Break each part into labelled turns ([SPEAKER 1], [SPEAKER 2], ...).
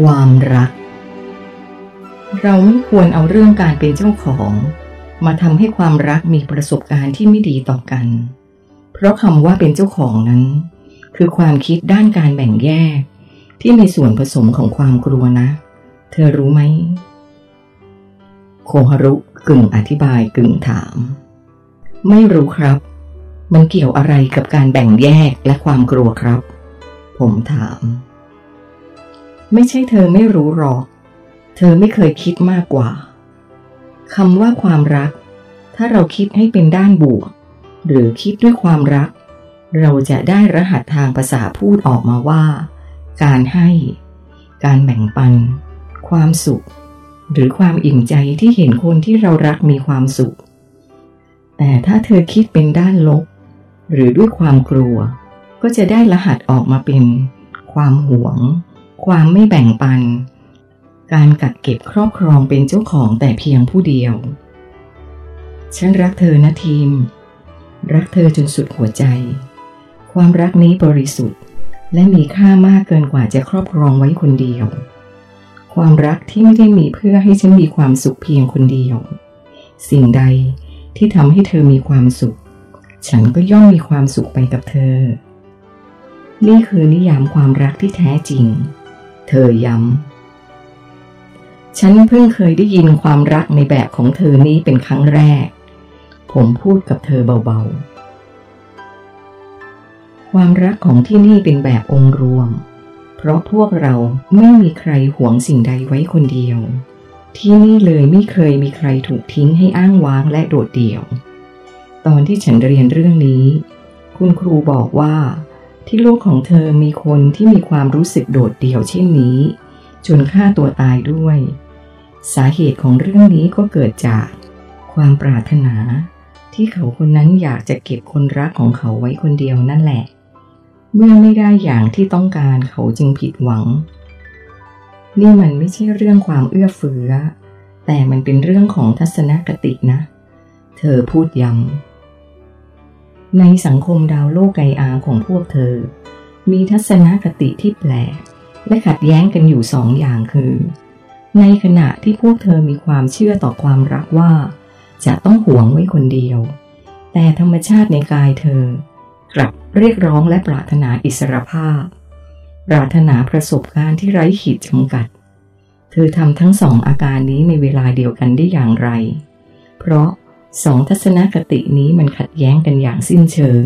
[SPEAKER 1] ความรัก เราไม่ควรเอาเรื่องการเป็นเจ้าของ มาทำให้ความรักมีประสบการณ์ที่ไม่ดีต่อกัน เพราะคำว่าเป็นเจ้าของนั้น คือความคิดด้านการแบ่งแยก ที่มีส่วนผสมของความกลัวนะ เธอรู้ไหม โคฮารุกึ่งอธิบายกึ่งถาม ไม่รู้ครับ มันเกี่ยวอะไรกับการแบ่งแยกและความกลัวครับ ผมถาม ไม่ใช่เธอไม่รู้หรอก เธอไม่เคยคิดมากกว่าคำว่าความรัก ถ้าเราคิดให้เป็นด้านบวก หรือคิดด้วยความรัก เราจะได้รหัสทางภาษาพูดออกมาว่า การให้ การแบ่งปัน ความสุข หรือความอิ่มใจที่เห็นคนที่เรารักมีความสุข แต่ถ้าเธอคิดเป็นด้านลบ หรือด้วยความกลัว ก็จะได้รหัสออกมาเป็น ความหวง ความไม่แบ่งปัน การกักเก็บครอบครองเป็นเจ้าของแต่เพียงผู้เดียว ฉันรักเธอนะทีม รักเธอจนสุดหัวใจ ความรักนี้บริสุทธิ์ และมีค่ามากเกินกว่าจะครอบครองไว้คนเดียว ความรักที่ไม่ได้มีเพื่อให้ฉันมีความสุขเพียงคนเดียว สิ่งใดที่ทำให้เธอมีความสุข ฉันก็ย่อมมีความสุขไปกับเธอ นี่คือนิยามความรักที่แท้จริง เธอย้ำ ฉันเพิ่งเคยได้ยินความรักในแบบของเธอนี้เป็นครั้งแรก ผมพูดกับเธอเบาๆ ความรักของที่นี่เป็นแบบองค์รวม เพราะพวกเราไม่มีใครหวงสิ่งใดไว้คนเดียว ที่นี่เลยไม่เคยมีใครถูกทิ้งให้อ้างว้างและโดดเดี่ยว ตอนที่ฉันเรียนเรื่องนี้ คุณครูบอกว่า ที่โลกของเธอมีคนที่มีความรู้สึกโดดเดี่ยวเช่นนี้ จนฆ่าตัวตายด้วย สาเหตุของเรื่องนี้ก็เกิดจากความปรารถนา ที่เขาคนนั้นอยากจะเก็บคนรักของเขาไว้คนเดียวนั่นแหละ เมื่อไม่ได้อย่างที่ต้องการเขาจึงผิดหวัง นี่มันไม่ใช่เรื่องความเอื้อเฟื้อ แต่มันเป็นเรื่องของทัศนคตินะ เธอพูดย้ำ ในสังคมดาวโลกไกอาของพวกเธอ มีทัศนคติที่แปลก และขัดแย้งกันอยู่สองอย่างคือ ในขณะที่พวกเธอมีความเชื่อต่อความรักว่า จะต้องหวงไว้คนเดียว แต่ธรรมชาติในกายเธอ กลับเรียกร้องและปรารถนาอิสรภาพ ปรารถนาประสบการณ์ที่ไร้ขีดจำกัด เธอทำทั้งสองอาการนี้ในเวลาเดียวกันได้อย่างไร เพราะ สองทัศนคตินี้มันขัดแย้งกันอย่างสิ้นเชิง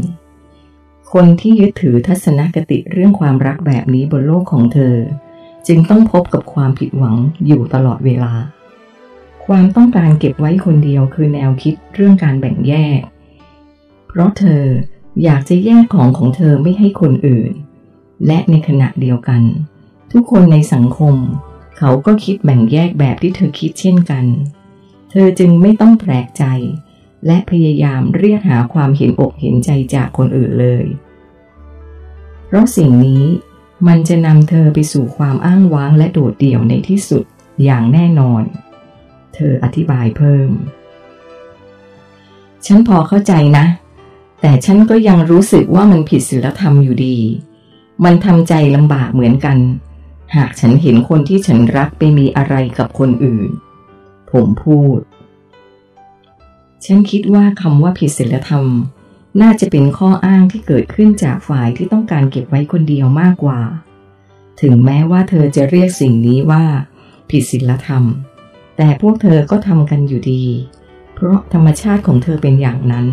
[SPEAKER 1] คนที่ยึดถือทัศนคติเรื่องความรักแบบนี้บนโลกของเธอ จึงต้องพบกับความผิดหวังอยู่ตลอดเวลา ความต้องการเก็บไว้คนเดียวคือแนวคิดเรื่องการแบ่งแยก เพราะเธออยากจะแยกของของเธอไม่ให้คนอื่น และในขณะเดียวกัน ทุกคนในสังคม เขาก็คิดแบ่งแยกแบบที่เธอคิดเช่นกัน เธอจึงไม่ต้องแปลกใจ และพยายามเรียกหาความเห็นอกเห็นใจจากคนอื่นเลย เพราะสิ่งนี้มันจะนำเธอไปสู่ความอ้างว้างและโดดเดี่ยวในที่สุดอย่างแน่นอน เธออธิบายเพิ่ม ฉันพอเข้าใจนะ แต่ฉันก็ยังรู้สึกว่ามันผิดศีลธรรมอยู่ดี มันทำใจลำบากเหมือนกัน หากฉันเห็นคนที่ฉันรักไปมีอะไรกับคนอื่น ผมพูด ฉันคิดว่าคำว่าผิดศีลธรรม น่าจะเป็นข้ออ้างที่เกิดขึ้นจากฝ่ายที่ต้องการเก็บไว้คนเดียวมากกว่า ถึงแม้ว่าเธอจะเรียกสิ่งนี้ว่า ผิดศีลธรรม แต่พวกเธอก็ทำกันอยู่ดี เพราะธรรมชาติของเธอเป็นอย่างนั้น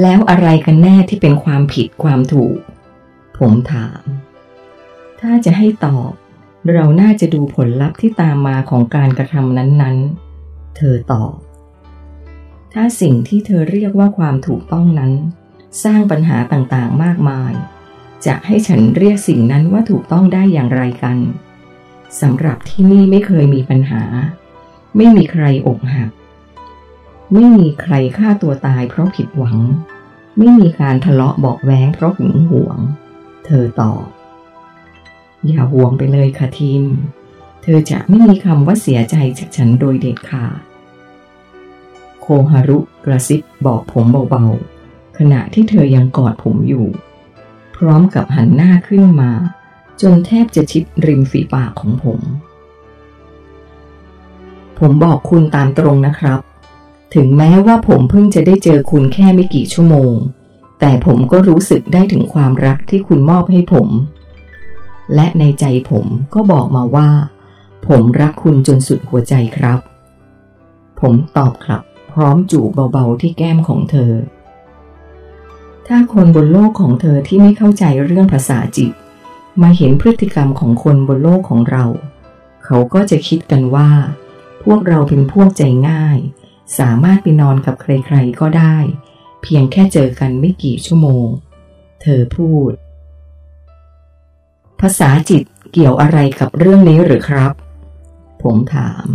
[SPEAKER 1] แล้วอะไรกันแน่ที่เป็นความผิดความถูก ผมถาม ถ้าจะให้ตอบ เราน่าจะดูผลลัพธ์ที่ตามมาของการกระทำนั้นๆ เธอตอบ ถ้าสิ่งที่เธอเรียกว่าความถูกต้องนั้น สร้างปัญหาต่างๆ มากมาย จะให้ฉันเรียกสิ่งนั้นว่าถูกต้องได้อย่างไรกัน สำหรับที่นี่ไม่เคยมีปัญหา ไม่มีใครอกหัก ไม่มีใครฆ่าตัวตายเพราะผิดหวัง ไม่มีการทะเลาะเบาแว้งเพราะหึงหวง เธอตอบ อย่าห่วงไปเลยค่ะทีม เธอจะไม่มีคำว่าเสียใจจากฉันโดยเด็ดขาด โคฮารุกระซิบบอกผมเบาๆ ขณะที่เธอยังกอดผมอยู่ พร้อมกับหันหน้าขึ้นมา จนแทบจะชิดริมฝีปากของผม ผมบอกคุณตามตรงนะครับ ถึงแม้ว่าผมเพิ่งจะได้เจอคุณแค่ไม่กี่ชั่วโมง แต่ผมก็รู้สึกได้ถึงความรักที่คุณมอบให้ผม และในใจผมก็บอกมาว่า ผมรักคุณจนสุดหัวใจครับ ผมตอบครับ พร้อมจูบเบาๆที่แก้มของเธอ ถ้าคนบนโลกของเธอที่ไม่เข้าใจเรื่องภาษาจิต มาเห็นพฤติกรรมของคนบนโลกของเรา เขาก็จะคิดกันว่า พวกเราเป็นพวกใจง่าย สามารถไปนอนกับใครๆก็ได้ เพียงแค่เจอกันไม่กี่ชั่วโมง เธอพูด ภาษาจิตเกี่ยวอะไรกับเรื่องนี้หรือครับ ผมถาม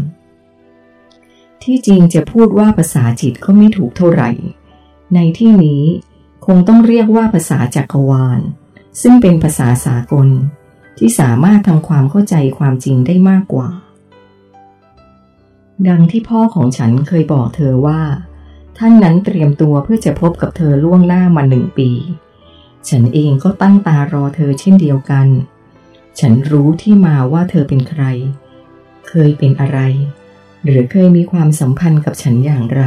[SPEAKER 1] ที่จริงจะพูดว่าภาษาจิตก็ไม่ถูกเท่าไหร่ ในที่นี้คงต้องเรียกว่าภาษาจักรวาล ซึ่งเป็นภาษาสากล ที่สามารถทำความเข้าใจความจริงได้มากกว่า ดังที่พ่อของฉันเคยบอกเธอว่า ท่านนั้นเตรียมตัวเพื่อจะพบกับเธอล่วงหน้ามาหนึ่งปี ฉันเองก็ตั้งตารอเธอเช่นเดียวกัน ฉันรู้ที่มาว่าเธอเป็นใคร เคยเป็นอะไร หรือเคยมีความสัมพันธ์กับฉันอย่างไร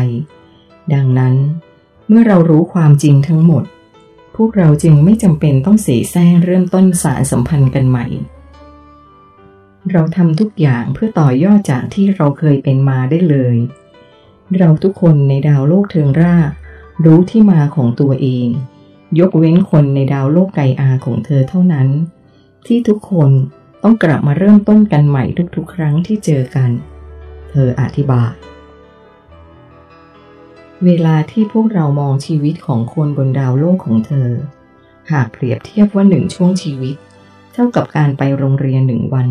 [SPEAKER 1] ดังนั้น เมื่อเรารู้ความจริงทั้งหมด พวกเราจึงไม่จำเป็นต้องเสแสร้งเริ่มต้นสารสัมพันธ์กันใหม่ เราทำทุกอย่างเพื่อต่อยอดจากที่เราเคยเป็นมาได้เลย เราทุกคนในดาวโลกเทิงรารู้ที่มาของตัวเอง ยกเว้นคนในดาวโลกไกอาของเธอเท่านั้น ที่ทุกคนต้องกลับมาเริ่มต้นกันใหม่ทุกๆ ครั้งที่เจอกัน เธออธิบาย เวลาที่พวกเรามองชีวิตของคนบนดาวโลกของเธอ หากเปรียบเทียบว่าหนึ่งช่วงชีวิต เท่ากับการไปโรงเรียนหนึ่งวัน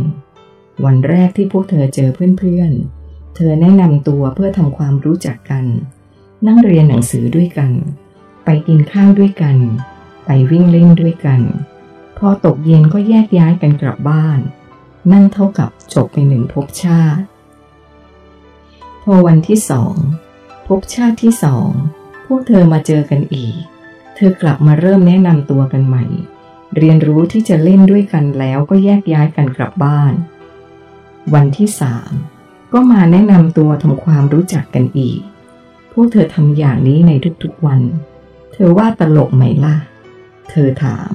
[SPEAKER 1] วันแรกที่พวกเธอเจอเพื่อนๆ เธอแนะนำตัวเพื่อทำความรู้จักกัน นั่งเรียนหนังสือด้วยกัน ไปกินข้าวด้วยกัน ไปวิ่งเล่นด้วยกัน พอตกเย็นก็แยกย้ายกันกลับบ้าน นั่นเท่ากับจบไปหนึ่งภพชาติ พอวันที่สองภพชาติที่สอง พวกเธอมาเจอกันอีก เธอกลับมาเริ่มแนะนำตัวกันใหม่ เรียนรู้ที่จะเล่นด้วยกันแล้วก็แยกย้ายกันกลับบ้าน วันที่สามก็มาแนะนำตัวทำความรู้จักกันอีก พวกเธอทำอย่างนี้ในทุกๆวัน เธอว่าตลกไหมล่ะ เธอถาม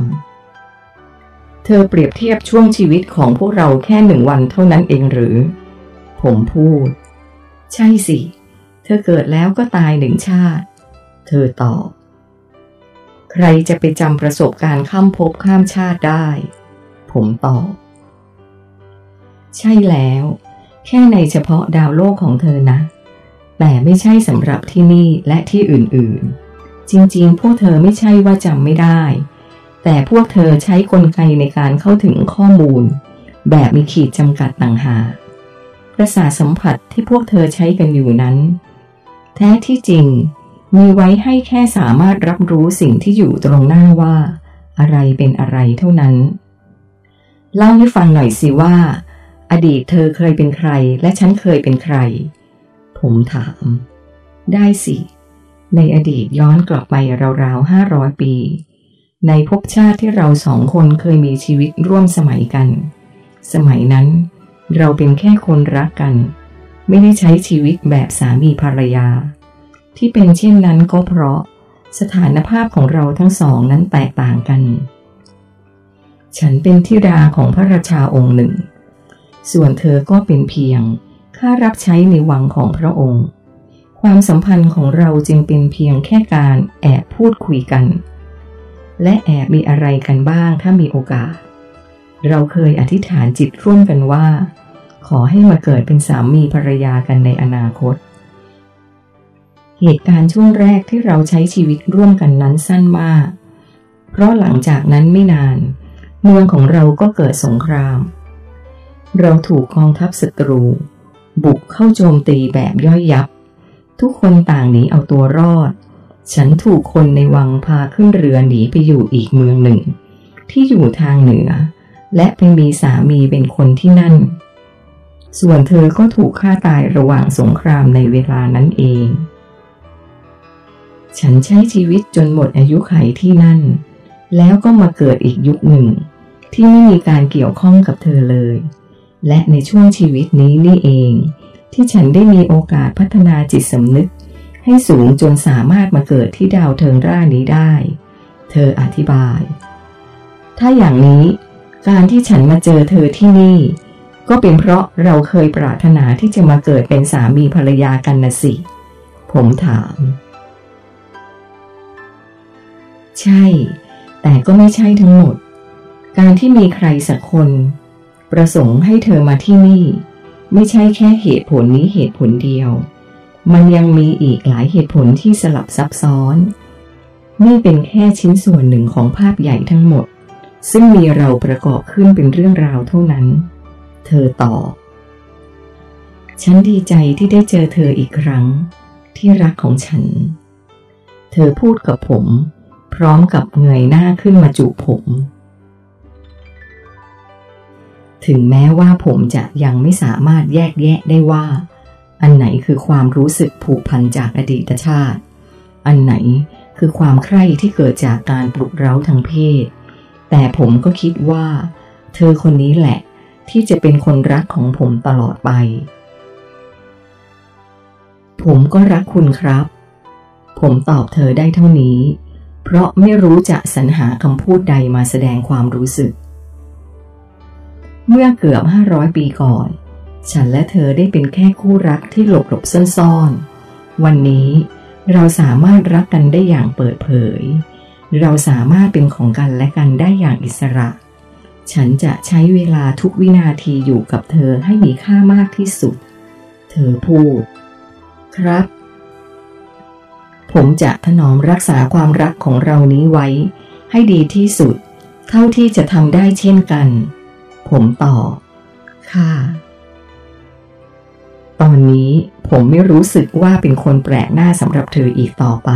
[SPEAKER 1] เธอเปรียบเทียบช่วงชีวิตของพวกเราแค่หนึ่งวันเท่านั้นเองหรือ ผมพูด ใช่สิ เธอเกิดแล้วก็ตายหนึ่งชาติ เธอตอบ ใครจะไปจำประสบการณ์ข้ามภพข้ามชาติได้ ผมตอบ ใช่แล้ว แค่ในเฉพาะดาวโลกของเธอนะ แต่ไม่ใช่สำหรับที่นี่และที่อื่นๆ จริงๆ พวกเธอไม่ใช่ว่าจำไม่ได้ แต่พวกเธอใช้กลไกในการเข้าถึงข้อมูล แบบมีขีดจำกัดต่างหากประสาสัมผัสที่พวกเธอใช้กันอยู่นั้น แท้ที่จริง มีไว้ให้แค่สามารถรับรู้สิ่งที่อยู่ตรงหน้าว่า อะไรเป็นอะไรเท่านั้น เล่าให้ฟังหน่อยสิว่า อดีตเธอเคยเป็นใครและฉันเคยเป็นใคร ผมถาม ได้สิ ในอดีตย้อนกลับไปราวๆห้าร้อยปี ในภพชาติที่เราสองคนเคยมีชีวิตร่วมสมัยกัน สมัยนั้น เราเป็นแค่คนรักกัน ไม่ได้ใช้ชีวิตแบบสามีภรรยา ที่เป็นเช่นนั้นก็เพราะสถานภาพของเราทั้งสองนั้นแตกต่างกัน ฉันเป็นทิดาของพระราชาองค์หนึ่ง ส่วนเธอก็เป็นเพียงข้ารับใช้ในวังของพระองค์ ความสัมพันธ์ของเราจึงเป็นเพียงแค่การแอบพูดคุยกัน และแอบมีอะไรกันบ้างถ้ามีโอกาส เราเคยอธิษฐานจิตร่วมกันว่า ขอให้มาเกิดเป็นสามีภรรยากันในอนาคต เหตุการณ์ช่วงแรกที่เราใช้ชีวิตร่วมกันนั้นสั้นมาก เพราะหลังจากนั้นไม่นาน เมืองของเราก็เกิดสงคราม เราถูกกองทัพศัตรู บุกเข้าโจมตีแบบย่อยยับ ทุกคนต่างหนีเอาตัวรอด ฉันถูกคนในวังพาขึ้นเรือหนีไปอยู่อีกเมืองหนึ่ง ที่อยู่ทางเหนือ และไปมีสามีเป็นคนที่นั่น ส่วนเธอก็ถูกฆ่าตายระหว่างสงครามในเวลานั้นเอง ฉันใช้ชีวิตจนหมดอายุไขที่นั่น แล้วก็มาเกิดอีกยุคหนึ่ง ที่ไม่มีการเกี่ยวข้องกับเธอเลย และในช่วงชีวิตนี้นี่เอง ที่ฉันได้มีโอกาสพัฒนาจิตสำนึก ให้สูงจนสามารถมาเกิดที่ดาวเทิงร่านี้ได้ เธออธิบาย ถ้าอย่างนี้การที่ฉันมาเจอเธอที่นี่ ก็เป็นเพราะเราเคยปรารถนาที่จะมาเกิดเป็นสามีภรรยากันนะสิ ผมถาม ใช่ แต่ก็ไม่ใช่ทั้งหมด การที่มีใครสักคน ประสงค์ให้เธอมาที่นี่ ไม่ใช่แค่เหตุผลนี้เหตุผลเดียว มันยังมีอีกหลายเหตุผลที่สลับซับซ้อน นี่เป็นแค่ชิ้นส่วนหนึ่งของภาพใหญ่ทั้งหมด ซึ่งมีเราประกอบขึ้นเป็นเรื่องราวเท่านั้น เธอตอบฉันดีใจที่ได้เจอเธออีกครั้ง ที่รักของฉัน เธอพูดกับผม พร้อมกับเงยหน้าขึ้นมาจูบผม ถึงแม้ว่าผมจะยังไม่สามารถแยกแยะได้ว่า อันไหนคือความรู้สึกผูกพันจากอดีตชาติ อันไหนคือความใคร่ที่เกิดจากการปลุกเร้าทางเพศ แต่ผมก็คิดว่า เธอคนนี้แหละที่จะเป็นคนรักของผมตลอดไป ผมก็รักคุณครับ ผมตอบเธอได้เท่านี้ เพราะไม่รู้จะสรรหาคำพูดใดมาแสดงความรู้สึก เมื่อเกือบห้าร้อยปีก่อน ฉันและเธอได้เป็นแค่คู่รักที่หลบหลบซ่อนๆ วันนี้เราสามารถรักกันได้อย่างเปิดเผย เราสามารถเป็นของกันและกันได้อย่างอิสระ ฉันจะใช้เวลาทุกวินาทีอยู่กับเธอให้มีค่ามากที่สุด เธอพูด ครับ ผมจะถนอมรักษาความรักของเรานี้ไว้ ให้ดีที่สุด เท่าที่จะทำได้เช่นกัน ผมตอบค่ะ ตอนนี้ผมไม่รู้สึกว่าเป็นคนแปลกหน้าสำหรับเธออีกต่อไป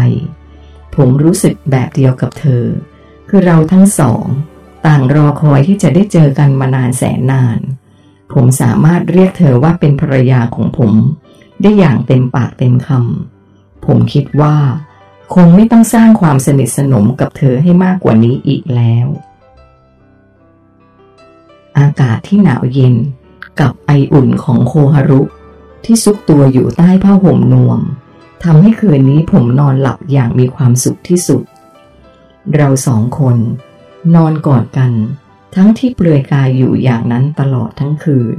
[SPEAKER 1] ผมรู้สึกแบบเดียวกับเธอ คือเราทั้งสอง ต่างรอคอยที่จะได้เจอกันมานานแสนนาน ผมสามารถเรียกเธอว่าเป็นภรรยาของผม ได้อย่างเต็มปากเต็มคำผมคิดว่า คงไม่ต้องสร้างความสนิทสนมกับเธอให้มากกว่านี้อีกแล้ว อากาศที่หนาวเย็นกับไออุ่นของโคฮารุ ที่ซุกตัวอยู่ใต้ผ้าห่มนวมทำให้คืนนี้ผมนอนหลับอย่างมีความสุขที่สุด เราสองคน นอนกอดกัน ทั้งที่เปลือยกายอยู่อย่างนั้นตลอดทั้งคืน